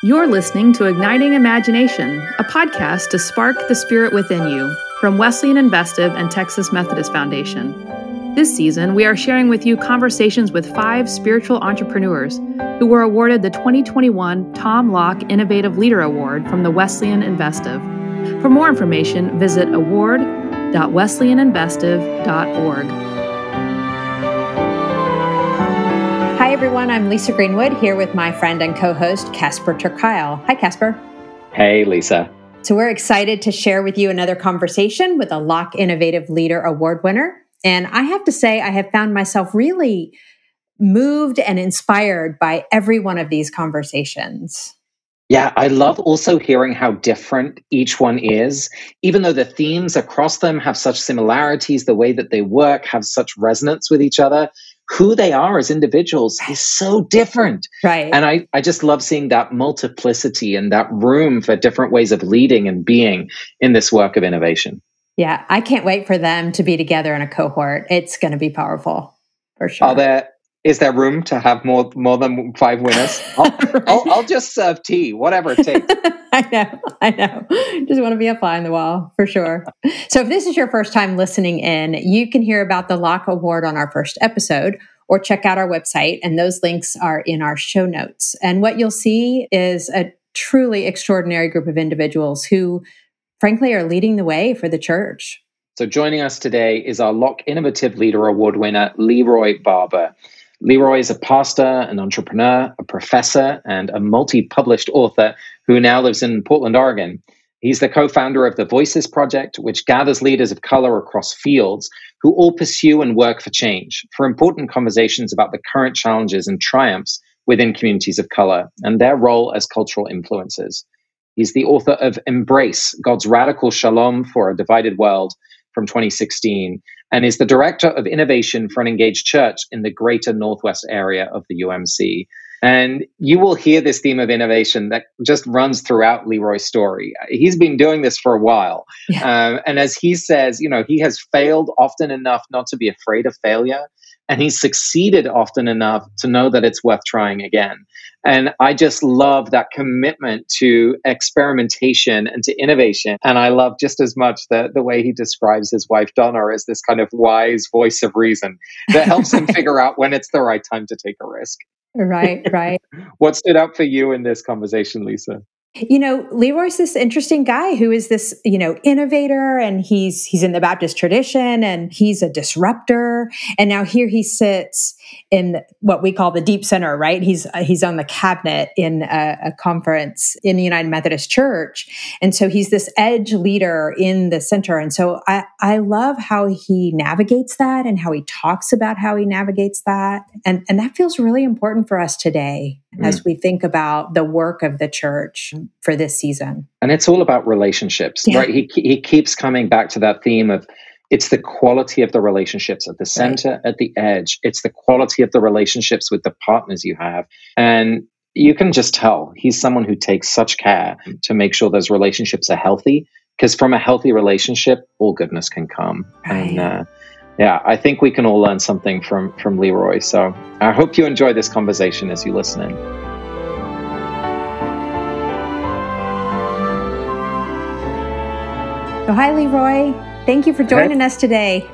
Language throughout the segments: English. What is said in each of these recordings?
You're listening to Igniting Imagination, a podcast to spark the spirit within you from Wesleyan Investive and Texas Methodist Foundation. This season, we are sharing with you conversations with five spiritual entrepreneurs who were awarded the 2021 Tom Locke Innovative Leader Award from the Wesleyan Investive. For more information, visit award.wesleyaninvestive.org. Hi, everyone. I'm Lisa Greenwood here with my friend and co host, Casper ter Kuile. Hi, Casper. Hey, Lisa. So, we're excited to share with you another conversation with a Locke Innovative Leader Award winner. And I have to say, I have found myself really moved and inspired by every one of these conversations. Yeah, I love also hearing how different each one is, even though the themes across them have such similarities, the way that they work have such resonance with each other who they are as individuals is so different. Right. And I, I just love seeing that multiplicity and that room for different ways of leading and being in this work of innovation. Yeah, I can't wait for them to be together in a cohort. It's going to be powerful for sure. Are there is there room to have more more than five winners? I'll. I'll, I'll, just serve tea, whatever it takes. I know, I know. Just want to be a fly on the wall for sure. so, if this is your first time listening in, you can hear about the Locke Award on our first episode or check out our website, and those links are in our show notes. And what you'll see is a truly extraordinary group of individuals who, frankly, are leading the way for the church. So, joining us today is our Locke Innovative Leader Award winner, Leroy Barber. Leroy is a pastor, an entrepreneur, a professor, and a multi published author who now lives in Portland, Oregon. He's the co founder of the Voices Project, which gathers leaders of color across fields who all pursue and work for change, for important conversations about the current challenges and triumphs within communities of color and their role as cultural influencers. He's the author of Embrace God's Radical Shalom for a Divided World from 2016 and is the director of innovation for an engaged church in the greater Northwest area of the UMC. And you will hear this theme of innovation that just runs throughout Leroy's story. He's been doing this for a while. Yeah. Um, and as he says, you know, he has failed often enough not to be afraid of failure. And he's succeeded often enough to know that it's worth trying again. And I just love that commitment to experimentation and to innovation. And I love just as much the, the way he describes his wife, Donna, as this kind of wise voice of reason that helps him figure out when it's the right time to take a risk. Right, right. what stood out for you in this conversation, Lisa? You know, Leroy's this interesting guy who is this, you know, innovator and he's he's in the Baptist tradition and he's a disruptor. And now here he sits in what we call the deep center, right? He's uh, he's on the cabinet in a, a, conference in the United Methodist Church, and so he's this edge leader in the center. And so I I love how he navigates that and how he talks about how he navigates that, and and that feels really important for us today mm. as we think about the work of the church for this season. And it's all about relationships, yeah. right? He he keeps coming back to that theme of it's the quality of the relationships at the center, right. at the edge. It's the quality of the relationships with the partners you have. And you can just tell he's someone who takes such care to make sure those relationships are healthy. Because from a healthy relationship, all goodness can come. Right. And uh, yeah, I think we can all learn something from from Leroy. So I hope you enjoy this conversation as you listen in. So, hi, Leroy. Thank you for joining us today.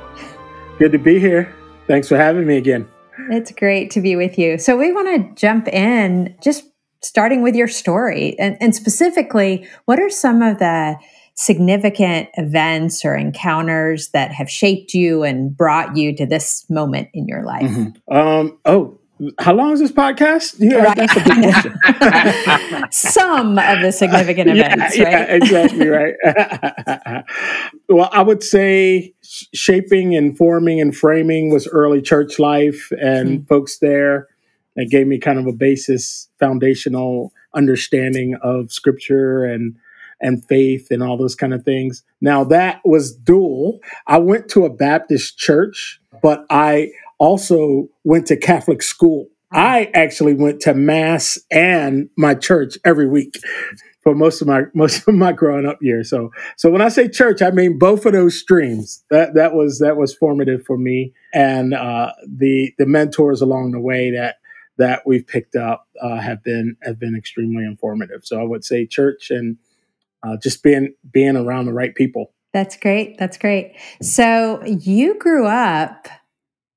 Good to be here. Thanks for having me again. It's great to be with you. So, we want to jump in just starting with your story and, and specifically, what are some of the significant events or encounters that have shaped you and brought you to this moment in your life? Mm-hmm. Um, oh, how long is this podcast? Yeah, right. that's a good question. Some of the significant events, yeah, right? Yeah, exactly right. well, I would say shaping and forming and framing was early church life and mm-hmm. folks there that gave me kind of a basis, foundational understanding of scripture and and faith and all those kind of things. Now that was dual. I went to a Baptist church, but I also went to Catholic school. Mm-hmm. I actually went to mass and my church every week for most of my most of my growing up years. So so when I say church, I mean both of those streams. That that was that was formative for me, and uh, the the mentors along the way that that we've picked up uh, have been have been extremely informative. So I would say church and uh, just being being around the right people. That's great. That's great. So you grew up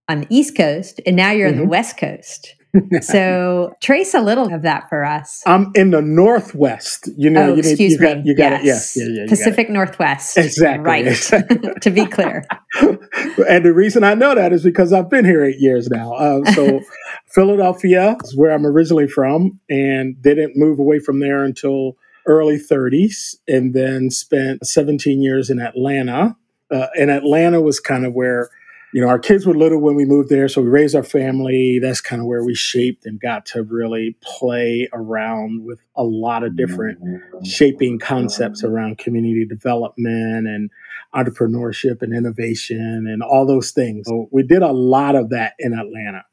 on the East Coast, and now you're mm-hmm. on the mm-hmm. West Coast. so trace a little of that for us. I'm in the Northwest. You know, oh, you, excuse you me. Got, you got yes. it. Yes. Yeah, yeah, Pacific Northwest. Exactly. Right. Exactly. to be clear. and the reason I know that is because I've been here eight years now. Uh, so Philadelphia is where I'm originally from and didn't move away from there until early 30s and then spent 17 years in Atlanta. Uh, and Atlanta was kind of where you know, our kids were little when we moved there, so we raised our family. That's kind of where we shaped and got to really play around with a lot of different shaping concepts around community development and entrepreneurship and innovation and all those things. So we did a lot of that in Atlanta.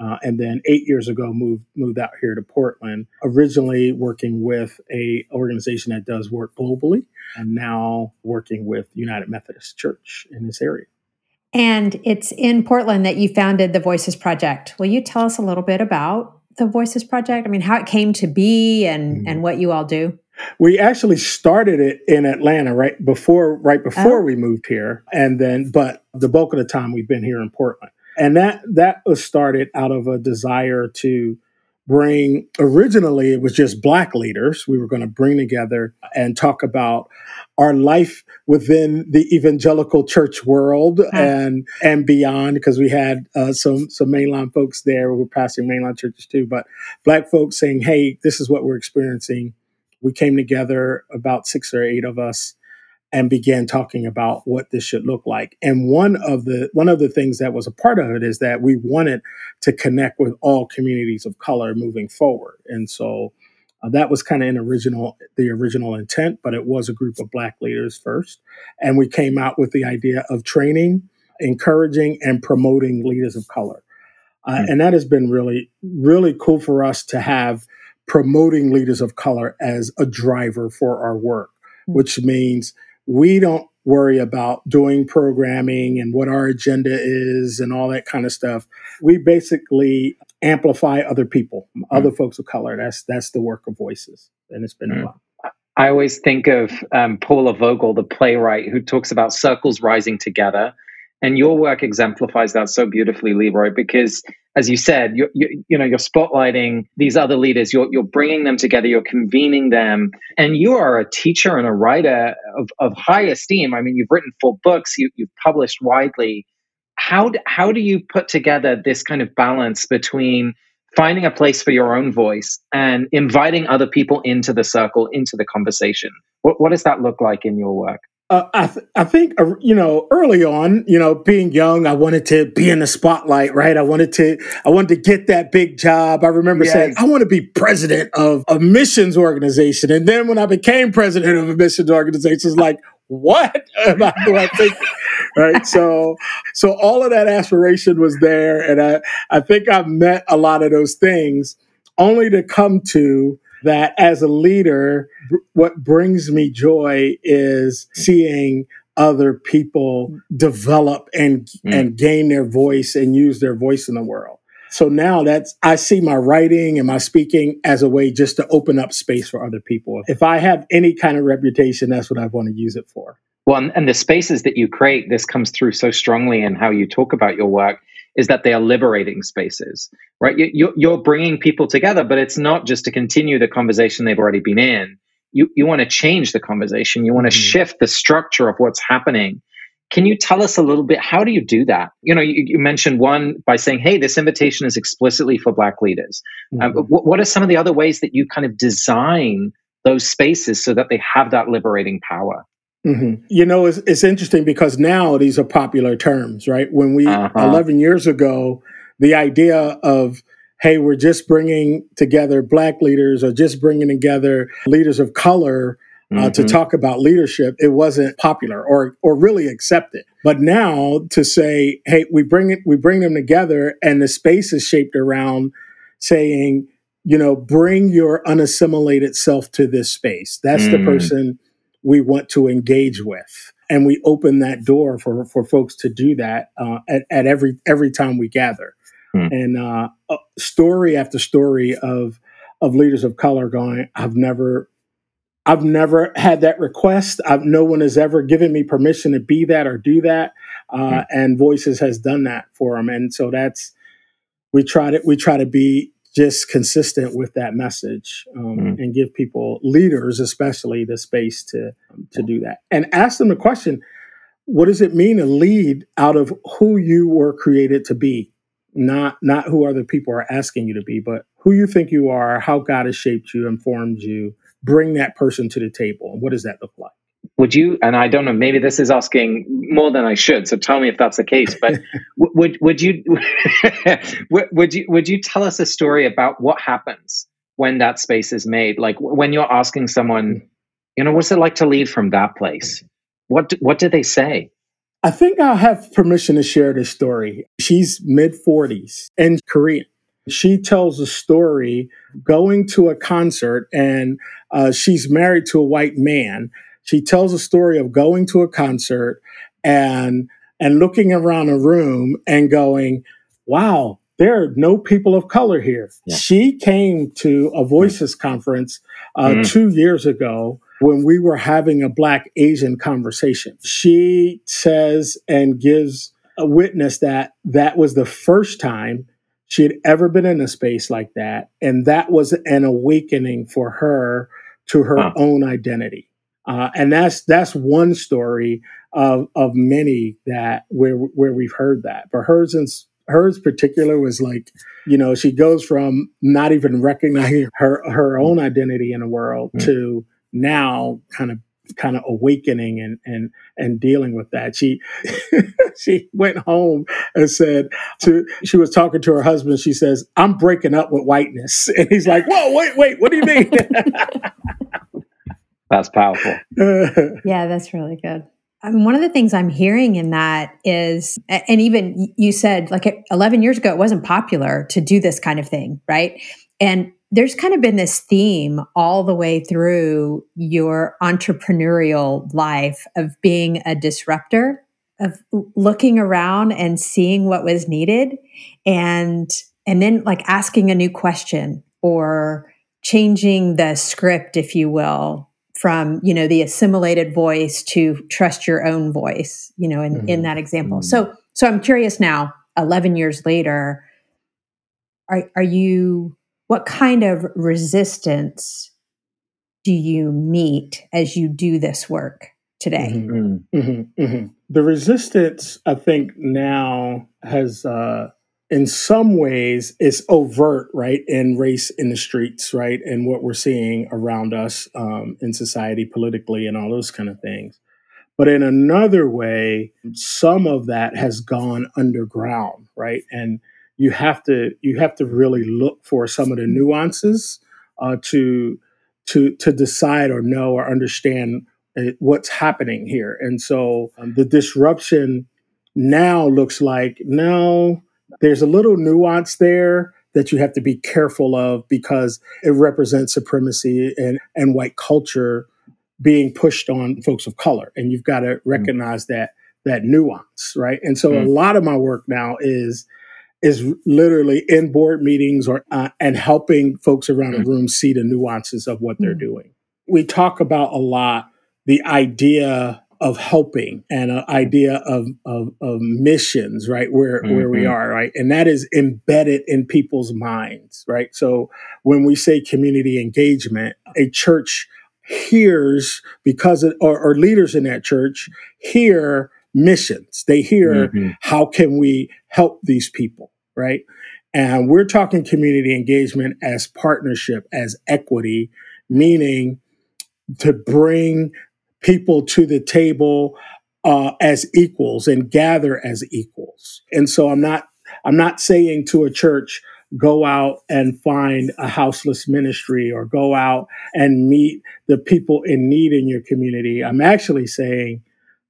Uh, and then eight years ago moved moved out here to Portland. Originally working with a organization that does work globally, and now working with United Methodist Church in this area. And it's in Portland that you founded the Voices Project. Will you tell us a little bit about the Voices Project? I mean, how it came to be and mm-hmm. and what you all do? We actually started it in Atlanta right before right before oh. we moved here, and then but the bulk of the time we've been here in Portland, and that that was started out of a desire to bring originally it was just black leaders. We were going to bring together and talk about our life within the evangelical church world mm-hmm. and and beyond because we had uh, some some mainline folks there who were pastoring mainline churches too. But black folks saying hey this is what we're experiencing. We came together about six or eight of us and began talking about what this should look like. And one of the one of the things that was a part of it is that we wanted to connect with all communities of color moving forward. And so uh, that was kind of an original the original intent, but it was a group of black leaders first. And we came out with the idea of training, encouraging and promoting leaders of color. Uh, mm-hmm. And that has been really, really cool for us to have promoting leaders of color as a driver for our work, mm-hmm. which means we don't worry about doing programming and what our agenda is and all that kind of stuff. We basically amplify other people, mm. other folks of color. That's that's the work of voices, and it's been mm. a lot. I always think of um, Paula Vogel, the playwright, who talks about circles rising together and your work exemplifies that so beautifully, Leroy, because as you said, you, you, know, you're spotlighting these other leaders, you're, you're bringing them together, you're convening them, and you are a teacher and a writer of, of high esteem. I mean, you've written four books, you, you've published widely. How, how do you put together this kind of balance between finding a place for your own voice and inviting other people into the circle, into the conversation? What, what does that look like in your work? Uh, I, th- I think uh, you know early on, you know, being young, I wanted to be in the spotlight, right? I wanted to, I wanted to get that big job. I remember yes. saying, I want to be president of a missions organization, and then when I became president of a missions organization, it's like, what am I, I thinking? right? So, so all of that aspiration was there, and I, I think I've met a lot of those things, only to come to that as a leader, what brings me joy is seeing other people develop and mm. and gain their voice and use their voice in the world. So now that's I see my writing and my speaking as a way just to open up space for other people. If I have any kind of reputation, that's what I want to use it for. Well, and the spaces that you create, this comes through so strongly in how you talk about your work is that they are liberating spaces, right? You, you're bringing people together, but it's not just to continue the conversation they've already been in. You, you want to change the conversation. You want to mm-hmm. shift the structure of what's happening. Can you tell us a little bit? How do you do that? You know, you, you mentioned one by saying, "Hey, this invitation is explicitly for Black leaders." Um, mm-hmm. Um, what, what are some of the other ways that you kind of design those spaces so that they have that liberating power? Mm-hmm. You know, it's, it's interesting because now these are popular terms, right? When we, uh-huh. 11 years ago, the idea of, hey, we're just bringing together Black leaders or just bringing together leaders of color uh, mm-hmm. to talk about leadership, it wasn't popular or or really accepted. But now to say, hey, we bring it, we bring them together, and the space is shaped around saying, you know, bring your unassimilated self to this space. That's mm. the person we want to engage with. And we open that door for, for folks to do that uh, at, at every every time we gather. hmm. and uh, story after story of of leaders of color going, I've never I've never had that request. I've, no one has ever given me permission to be that or do that. Uh, mm And Voices has done that for them. And so that's, we try to, we try to be just consistent with that message um, mm and give people, leaders especially, the space to, to do that. And ask them the question, what does it mean to lead out of who you were created to be? Not, not who other people are asking you to be, but who you think you are, how God has shaped you and formed you, bring that person to the table? And what does that look like? Would you, and I don't know, maybe this is asking more than I should, so tell me if that's the case, but would, would you, would you, would you tell us a story about what happens when that space is made? Like when you're asking someone, you know, what's it like to leave from that place? What, what do they say? I think I'll have permission to share this story. She's mid 40s and Korean. She tells a story going to a concert, and uh, she's married to a white man. She tells a story of going to a concert and and looking around a room and going, "Wow, there are no people of color here." Yeah. She came to a Voices conference uh, mm-hmm. two years ago when we were having a Black Asian conversation. She says and gives a witness that that was the first time she had ever been in a space like that. And that was an awakening for her to her huh. own identity. Uh, and that's that's one story of of many that where where we've heard that. But hers and hers particular was like, you know, she goes from not even recognizing her her own identity in the world mm-hmm. to now kind of kind of awakening and and and dealing with that. She she went home and said to she was talking to her husband. She says, "I'm breaking up with whiteness," and he's like, "Whoa, wait, wait, what do you mean?" That's powerful. yeah, that's really good. I mean, one of the things I'm hearing in that is, and even you said like 11 years ago, it wasn't popular to do this kind of thing, right? And there's kind of been this theme all the way through your entrepreneurial life of being a disruptor of looking around and seeing what was needed and and then like asking a new question or changing the script if you will from you know the assimilated voice to trust your own voice you know in, mm-hmm. in that example mm-hmm. so so i'm curious now 11 years later are are you what kind of resistance do you meet as you do this work today? Mm-hmm, mm-hmm, mm-hmm. The resistance, I think, now has, uh, in some ways, is overt, right? In race in the streets, right? And what we're seeing around us um, in society, politically, and all those kind of things. But in another way, some of that has gone underground, right? And you have to you have to really look for some of the nuances uh, to to to decide or know or understand uh, what's happening here. And so um, the disruption now looks like no, there's a little nuance there that you have to be careful of because it represents supremacy and, and white culture being pushed on folks of color. And you've got to mm. recognize mm. that that nuance, right? And so mm. a lot of my work now is is literally in board meetings or uh, and helping folks around the mm. room see the nuances of what they're mm. doing. We talk about a lot the idea of helping and an idea of, of, of missions, right? Where mm-hmm. where we mm-hmm. are, right? And that is embedded in people's minds, right? So when we say community engagement, a church hears because of, or, or leaders in that church hear missions. They hear mm-hmm. how can we help these people right? And we're talking community engagement as partnership, as equity, meaning to bring people to the table uh, as equals and gather as equals. And so I'm not I'm not saying to a church go out and find a houseless ministry or go out and meet the people in need in your community. I'm actually saying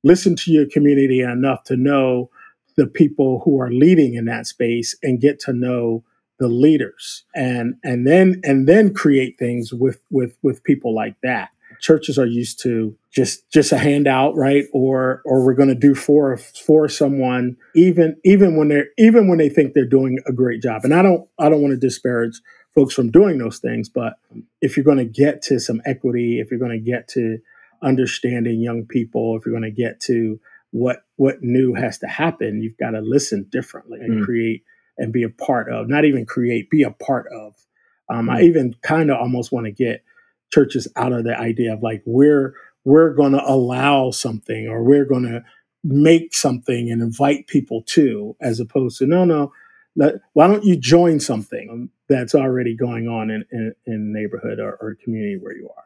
listen to your community enough to know the people who are leading in that space and get to know the leaders and and then and then create things with with with people like that churches are used to just just a handout, right? Or or we're going to do for for someone, even even when they're even when they think they're doing a great job. And I don't I don't want to disparage folks from doing those things, but if you're going to get to some equity, if you're going to get to understanding young people, if you're going to get to what what new has to happen, you've got to listen differently and mm. create and be a part of. Not even create, be a part of. Um, mm. I even kind of almost want to get churches out of the idea of like we're we're going to allow something or we're going to make something and invite people to, as opposed to no, no. Let, why don't you join something that's already going on in, in, in neighborhood or, or community where you are?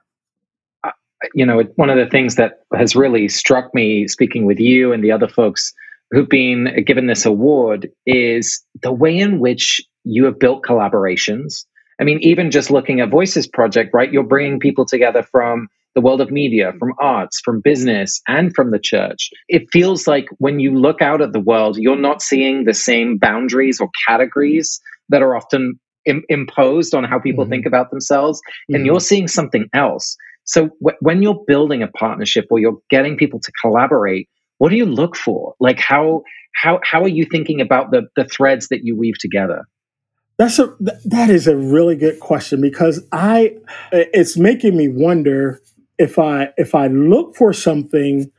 you know, one of the things that has really struck me speaking with you and the other folks who've been given this award is the way in which you have built collaborations. I mean, even just looking at Voices Project, right? You're bringing people together from the world of media, from arts, from business, and from the church. It feels like when you look out at the world, you're not seeing the same boundaries or categories that are often Im- imposed on how people mm-hmm. think about themselves. Mm-hmm. And you're seeing something else. So w- when you're building a partnership or you're getting people to collaborate, what do you look for? Like how how how are you thinking about the the threads that you weave together? That's a that is a really good question because I it's making me wonder if I if I look for something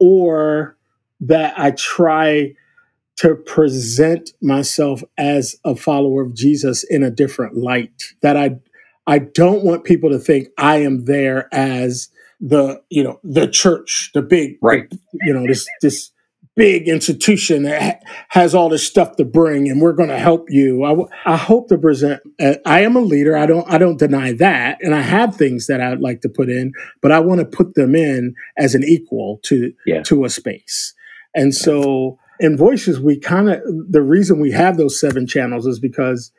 or that I try to present myself as a follower of Jesus in a different light that I I don't want people to think I am there as the you know the church, the big right. You know this this big institution that has all this stuff to bring, and we're going to help you. I, w- I hope to present. Uh, I am a leader. I don't I don't deny that, and I have things that I'd like to put in, but I want to put them in as an equal to yeah. to a space. And so in voices, we kind of the reason we have those seven channels is because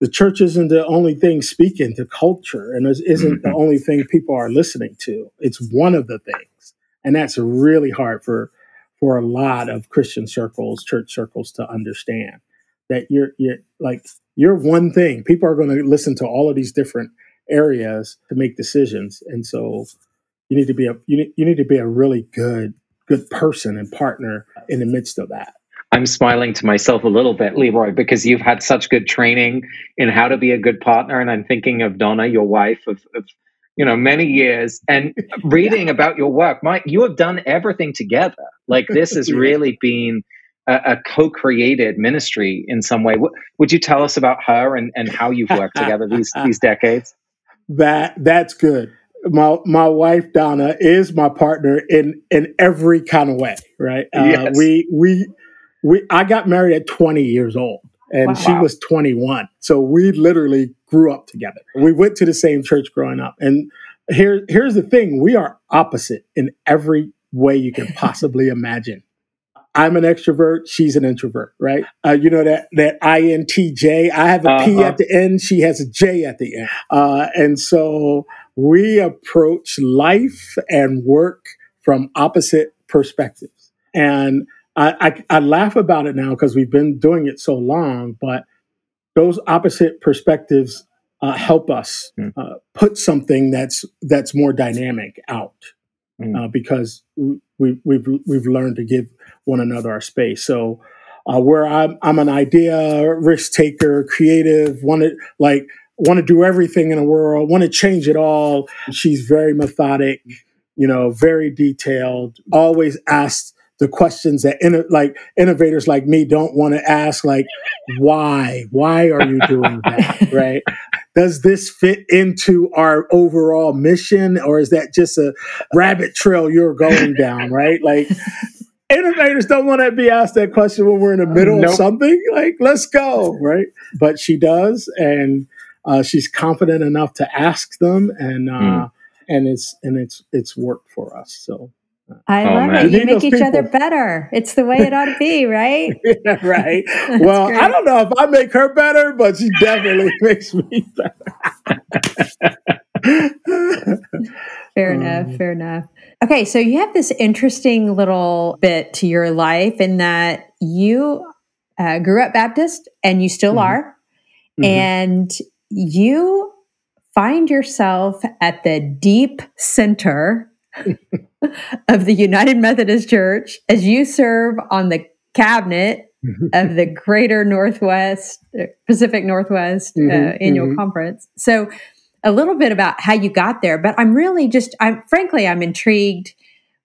the church isn't the only thing speaking to culture and it isn't the mm-hmm. only thing people are listening to it's one of the things and that's really hard for for a lot of christian circles church circles to understand that you're you're like you're one thing. People are going to listen to all of these different areas to make decisions. And so you need to be a you need, you need to be a really good good person and partner in the midst of that. I'm smiling to myself a little bit, Leroy, because you've had such good training in how to be a good partner. And I'm thinking of Donna, your wife of, of you know, many years and reading yeah. about your work. Mike, you have done everything together. Like this has really been a, a, co-created ministry in some way. W- would you tell us about her and, and how you've worked together these these decades? That that's good. My my wife Donna is my partner in in every kind of way, right? Uh, yes. We we we I got married at 20 years old and wow. she was 21. So we literally grew up together. We went to the same church growing up. And here here's the thing, we are opposite in every way you can possibly imagine. I'm an extrovert. She's an introvert, right? Uh, you know that that INTJ. I have a uh-huh. P at the end. She has a J at the end, uh, and so we approach life and work from opposite perspectives. And I, I, I laugh about it now because we've been doing it so long, but those opposite perspectives uh, help us mm. uh, put something that's that's more dynamic out mm. uh, because we, we've we've learned to give one another our space. So uh, where I'm I'm an idea risk taker, creative, want to like want to do everything in the world, want to change it all. She's very methodic, you know, very detailed, always asks the questions that inno- like innovators like me don't want to ask like why? Why are you doing that? Right? Does this fit into our overall mission or is that just a rabbit trail you're going down right? Like innovators don't want to be asked that question when we're in the middle nope. of something? Like let's go right? But she does and uh, she's confident enough to ask them and uh, mm. and it's and it's it's worked for us so I oh, love man. it. You, make each people. other better. It's the way it ought to be, right? yeah, right. well, great. I don't know if I make her better, but she definitely makes me better. fair um, enough. Fair enough. Okay, so you have this interesting little bit to your life in that you uh, grew up Baptist and you still mm-hmm. are, mm-hmm. and you find yourself at the deep center of the United Methodist Church as you serve on the cabinet of the Greater Northwest, Pacific Northwest uh, mm-hmm, Annual mm-hmm. Conference. So, a little bit about how you got there, but I'm really just, I'm frankly, I'm intrigued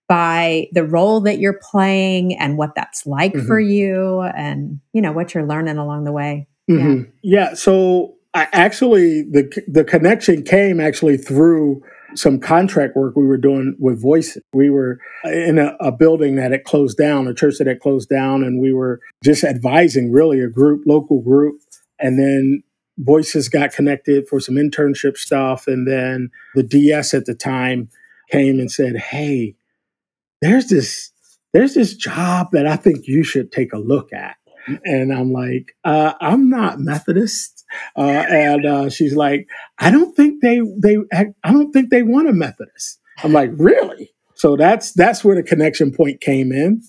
by the role that you're playing and what that's like mm-hmm. for you and, you know, what you're learning along the way. Mm-hmm. Yeah. yeah. So, I actually, the, the connection came actually through some contract work we were doing with Voice. We were in a, a, building that had closed down, a church that had closed down, and we were just advising really a group, local group. And then Voices got connected for some internship stuff. And then the DS at the time came and said, Hey, there's this there's this job that I think you should take a look at. And I'm like, uh, I'm not Methodist. Uh, and uh, she's like, I don't think they they I don't think they want a Methodist. I'm like, really? So that's that's where the connection point came in.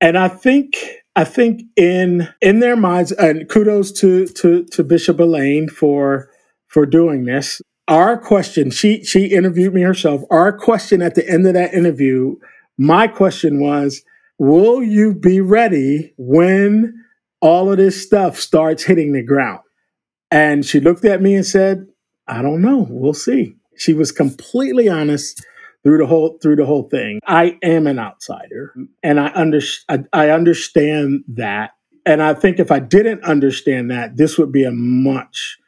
And I think I think in in their minds, and kudos to to to Bishop Elaine for for doing this. Our question, she she interviewed me herself. Our question at the end of that interview, my question was, will you be ready when all of this stuff starts hitting the ground? And she looked at me and said, I don't know. We'll see. She was completely honest through the whole through the whole thing. I am an outsider and I under I, I understand that. And I think if I didn't understand that, this would be a much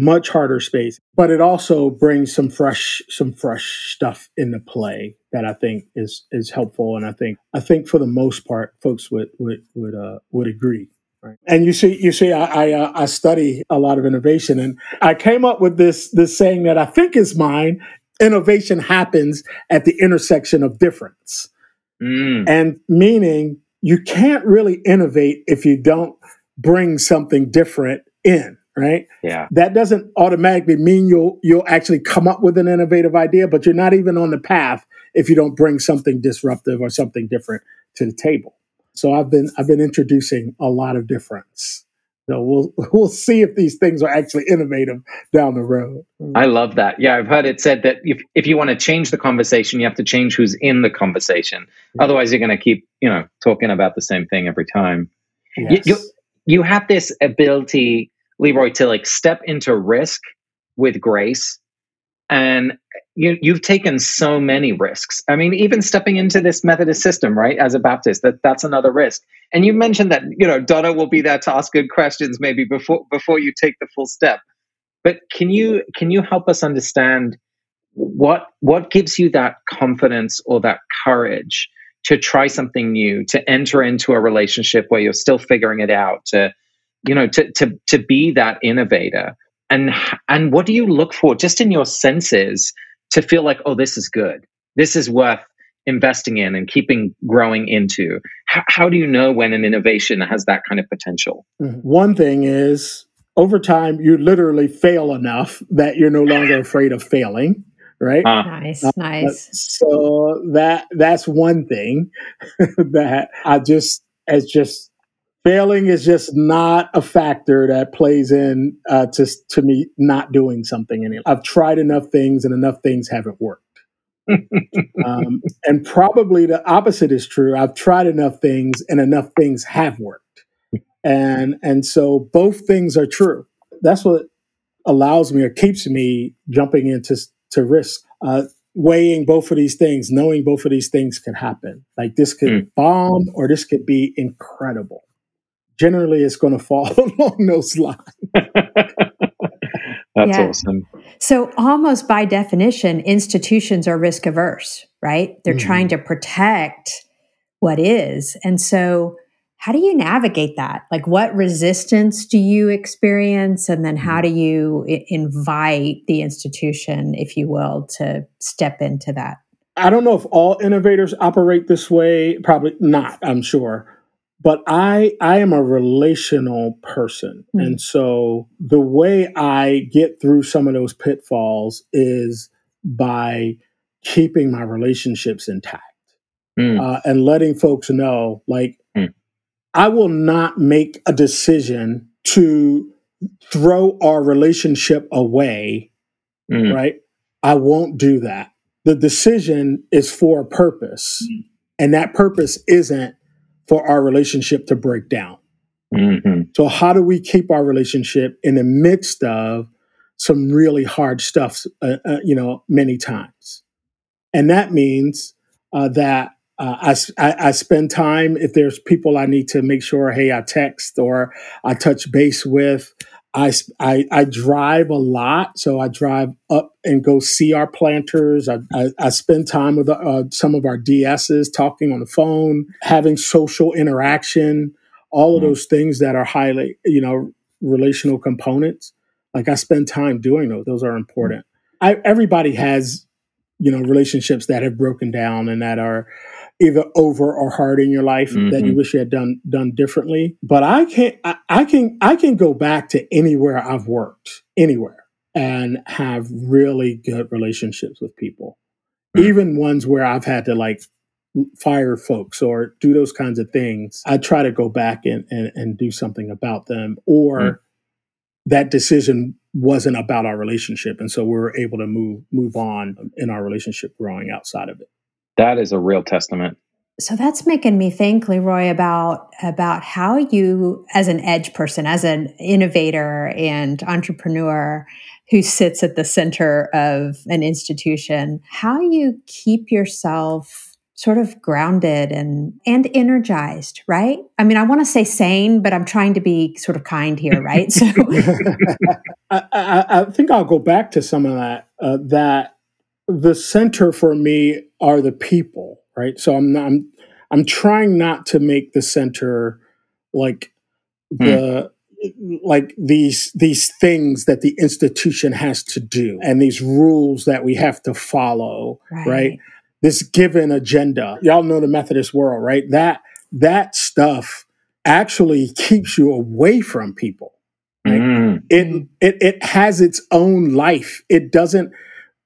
much harder space but it also brings some fresh some fresh stuff into play that i think is is helpful and i think i think for the most part folks would would would uh would agree and you see you see i I, uh, I study a lot of innovation and i came up with this this saying that i think is mine innovation happens at the intersection of difference mm. and meaning you can't really innovate if you don't bring something different in right? Yeah. That doesn't automatically mean you'll you'll actually come up with an innovative idea, but you're not even on the path if you don't bring something disruptive or something different to the table. So I've been I've been introducing a lot of difference. So we'll we'll see if these things are actually innovative down the road. I love that. Yeah, I've heard it said that if if you want to change the conversation, you have to change who's in the conversation. Yeah. Otherwise, you're going to keep you know talking about the same thing every time. Yes. You, you you have this ability Leroy, to like step into risk with grace. And you, you've taken so many risks. I mean, even stepping into this Methodist system, right, as a Baptist, that that's another risk. And you mentioned that you know Donna will be there to ask good questions, maybe before before you take the full step. But can you can you help us understand what what gives you that confidence or that courage to try something new, to enter into a relationship where you're still figuring it out, to you know to to to be that innovator and and what do you look for just in your senses to feel like oh this is good. This is worth investing in and keeping growing into. How, how do you know when an innovation has that kind of potential? Mm-hmm. one thing is over time you literally fail enough that you're no longer afraid of failing right? Uh, nice uh, nice. so that that's one thing that i just as just failing is just not a factor that plays in uh, to to me not doing something. Any, I've tried enough things, and enough things haven't worked. um, and probably the opposite is true. I've tried enough things, and enough things have worked. And and so both things are true. That's what allows me or keeps me jumping into to risk. Uh, weighing both of these things, knowing both of these things can happen. Like this could mm. bomb or this could be incredible generally it's going to fall along those lines. That's yeah. awesome. So, almost by definition, institutions are risk averse, right? They're mm-hmm. trying to protect what is. And so, how do you navigate that? Like, what resistance do you experience? And then, how mm-hmm. do you I- invite the institution, if you will, to step into that? I don't know if all innovators operate this way. Probably not, I'm sure but i i am a relational person mm. and so the way i get through some of those pitfalls is by keeping my relationships intact mm. uh, and letting folks know like mm. i will not make a decision to throw our relationship away mm. right? I won't do that. The decision is for a purpose, mm. and that purpose isn't for our relationship to break down. Mm-hmm. So, how do we keep our relationship in the midst of some really hard stuff, uh, uh, you know, many times? And that means uh, that uh, I, I, I, spend time if there's people I need to make sure, hey, I text or I touch base with. I, I, I drive a lot, so I drive up and go see our planters. I, I, I spend time with uh, some of our DSs, talking on the phone, having social interaction, all of mm-hmm. those things that are highly, you know, relational components. Like I spend time doing those; those are important. I, everybody has, you know, relationships that have broken down and that are either over or hard in your life mm-hmm. that you mm-hmm. wish you had done done differently. But I can I, I can I can go back to anywhere I've worked, anywhere, and have really good relationships with people. Mm-hmm. Even ones where I've had to like fire folks or do those kinds of things. I try to go back and, and, and do something about them. Or mm-hmm. that decision wasn't about our relationship. And so we are able to move move on in our relationship growing outside of it. That is a real testament. So that's making me think, Leroy, about about how you, as an edge person, as an innovator and entrepreneur who sits at the center of an institution, how you keep yourself sort of grounded and and energized, right? I mean, I want to say sane, but I'm trying to be sort of kind here, right? So, I, I, I, think I'll go back to some of that. Uh, that the center for me are the people, right? So I'm not, I'm I'm trying not to make the center like the mm. like these these things that the institution has to do and these rules that we have to follow, right? right? This given agenda. Y'all know the Methodist world, right? That that stuff actually keeps you away from people. Right? Mm. It, it it has its own life. It doesn't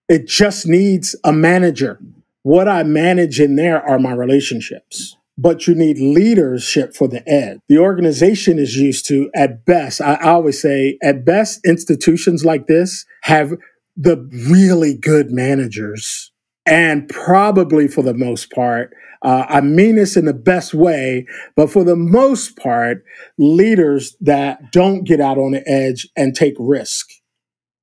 it just needs a manager. What I manage in there are my relationships. But you need leadership for the ed. The organization is used to, at best, I always say, at best, institutions like this have the really good managers. And probably for the most part, uh, I mean this in the best way, but for the most part, leaders that don't get out on the edge and take risk.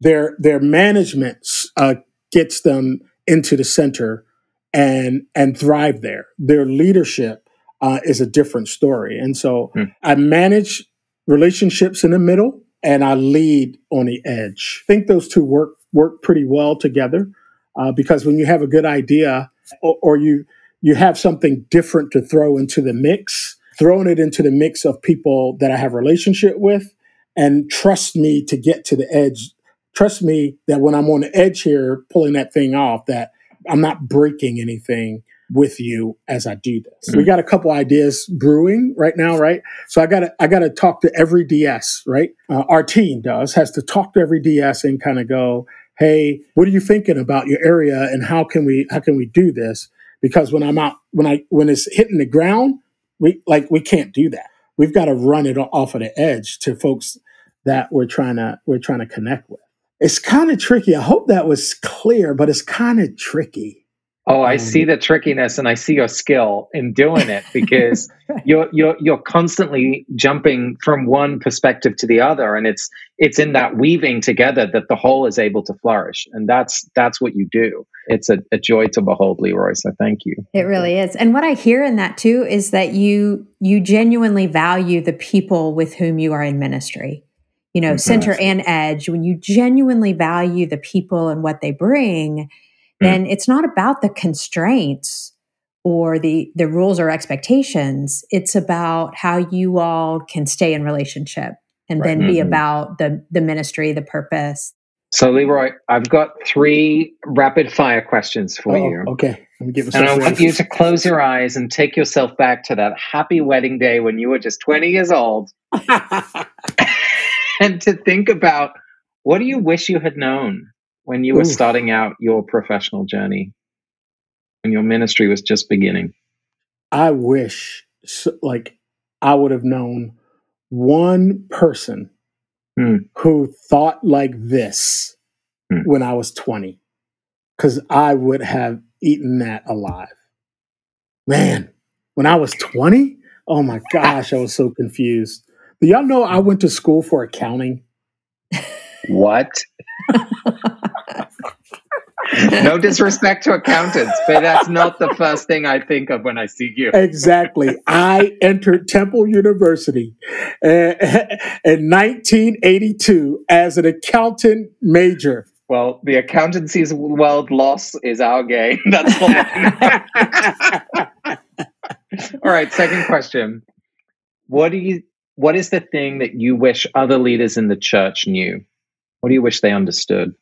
Their their management uh, gets them into the center and and thrive there. Their leadership uh, is a different story, and so hmm. I manage relationships in the middle and I lead on the edge. I think those two work work pretty well together uh, because when you have a good idea or, or you you have something different to throw into the mix, throwing it into the mix of people that I have relationship with and trust me to get to the edge trust me that when I'm on the edge here pulling that thing off, that I'm not breaking anything with you as I do this. Mm-hmm. We got a couple ideas brewing right now, right? So I got to I got to talk to every DS, right? Uh, our team does has to talk to every DS and kind of go, "Hey, what are you thinking about your area and how can we how can we do this?" Because when I'm out when I when it's hitting the ground, we like we can't do that. We've got to run it off of the edge to folks that we're trying to we're trying to connect with it's kind of tricky. I hope that was clear, but it's kind of tricky. Oh, I um, see the trickiness and I see your skill in doing it because you're you're you're constantly jumping from one perspective to the other and it's it's in that weaving together that the whole is able to flourish and that's that's what you do. It's a, a joy to behold, Leroy. So thank you. It really is. And what I hear in that too is that you you genuinely value the people with whom you are in ministry you know, center and edge, when you genuinely value the people and what they bring, mm. then it's not about the constraints or the the rules or expectations. It's about how you all can stay in relationship and right. then be mm-hmm. about the the ministry, the purpose. So Leroy, I've got three rapid fire questions for oh, you. Okay. and I want you to close your eyes and take yourself back to that happy wedding day when you were just 20 years old. and to think about what do you wish you had known when you were Ooh. starting out your professional journey when your ministry was just beginning i wish like i would have known one person hmm. who thought like this mm. when I was 20 because I would have eaten that alive. Man, when I was 20, oh my gosh, I was so confused. Do y'all know I went to school for accounting? What? no disrespect to accountants, but that's not the first thing I think of when I see you. Exactly. I entered Temple University uh, in 1982 as an accountant major. Well, the accountancy's world loss is our game. That's all. all right. Second question: What do you? What is the thing that you wish other leaders in the church knew? What do you wish they understood?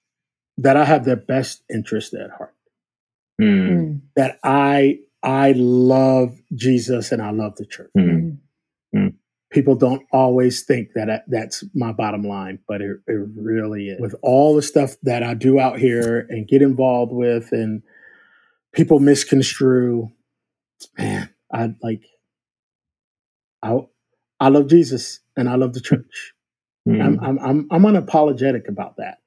That I have their best interest at heart. Mm. That I I love Jesus and I love the church. Mm. Mm. People don't always think that I, that's my bottom line, but it, it really is. With all the stuff that I do out here and get involved with, and people misconstrue, man, I like. I I love Jesus and I love the church. Mm-hmm. I'm, I'm, I'm, I'm unapologetic about that.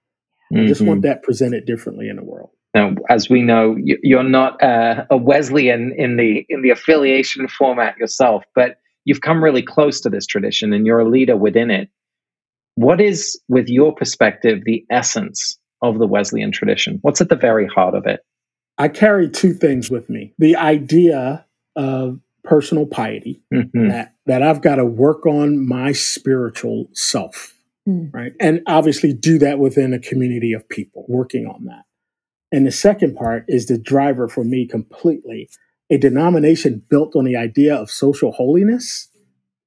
Mm-hmm. I just want mm-hmm. that presented differently in the world. Now, as we know, you're not uh, a Wesleyan in the in the affiliation format yourself, but you've come really close to this tradition, and you're a leader within it. What is, with your perspective, the essence of the Wesleyan tradition? What's at the very heart of it? I carry two things with me: the idea of personal piety mm-hmm. that that I've got to work on my spiritual self, mm. right? And obviously do that within a community of people working on that. And the second part is the driver for me completely. A denomination built on the idea of social holiness.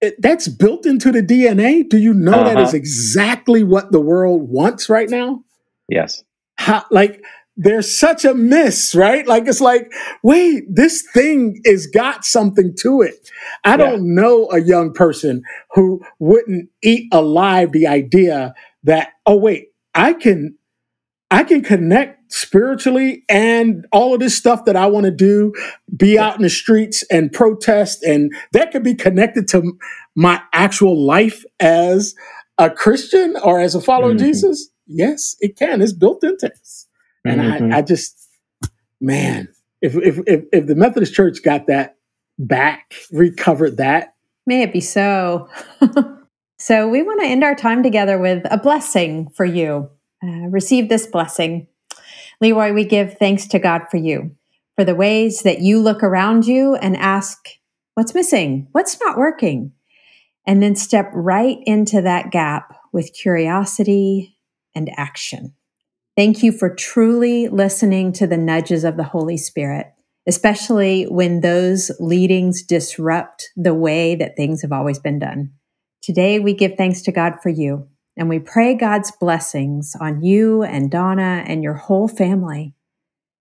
It, that's built into the DNA. Do you know uh-huh. that is exactly what the world wants right now? Yes. How, like there's such a miss, right? Like it's like, wait, this thing is got something to it. I yeah. don't know a young person who wouldn't eat alive the idea that, oh wait, I can I can connect spiritually and all of this stuff that I want to do, be out in the streets and protest, and that could be connected to my actual life as a Christian or as a follower mm-hmm. of Jesus. Yes, it can. It's built into us. And mm-hmm. I, I just, man, if, if, if if the Methodist Church got that back, recovered that, may it be so. so we want to end our time together with a blessing for you. Uh, receive this blessing. Leroy, we give thanks to God for you, for the ways that you look around you and ask, what's missing? What's not working? And then step right into that gap with curiosity and action. Thank you for truly listening to the nudges of the Holy Spirit, especially when those leadings disrupt the way that things have always been done. Today, we give thanks to God for you, and we pray God's blessings on you and Donna and your whole family,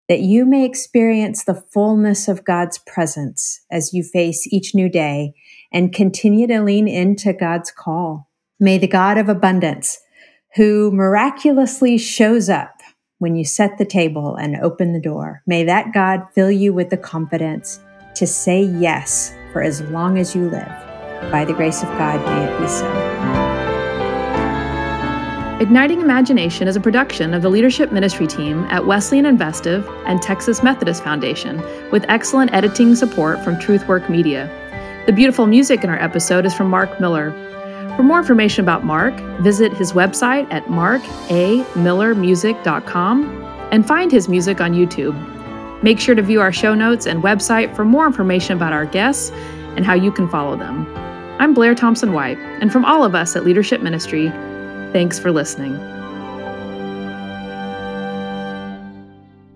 that you may experience the fullness of God's presence as you face each new day and continue to lean into God's call. May the God of abundance, who miraculously shows up when you set the table and open the door. May that God fill you with the confidence to say yes for as long as you live. By the grace of God, may it be so. Igniting Imagination is a production of the leadership ministry team at Wesleyan Investive and Texas Methodist Foundation, with excellent editing support from Truthwork Media. The beautiful music in our episode is from Mark Miller. For more information about Mark, visit his website at markamillermusic.com and find his music on YouTube. Make sure to view our show notes and website for more information about our guests and how you can follow them. I'm Blair Thompson White, and from all of us at Leadership Ministry, thanks for listening.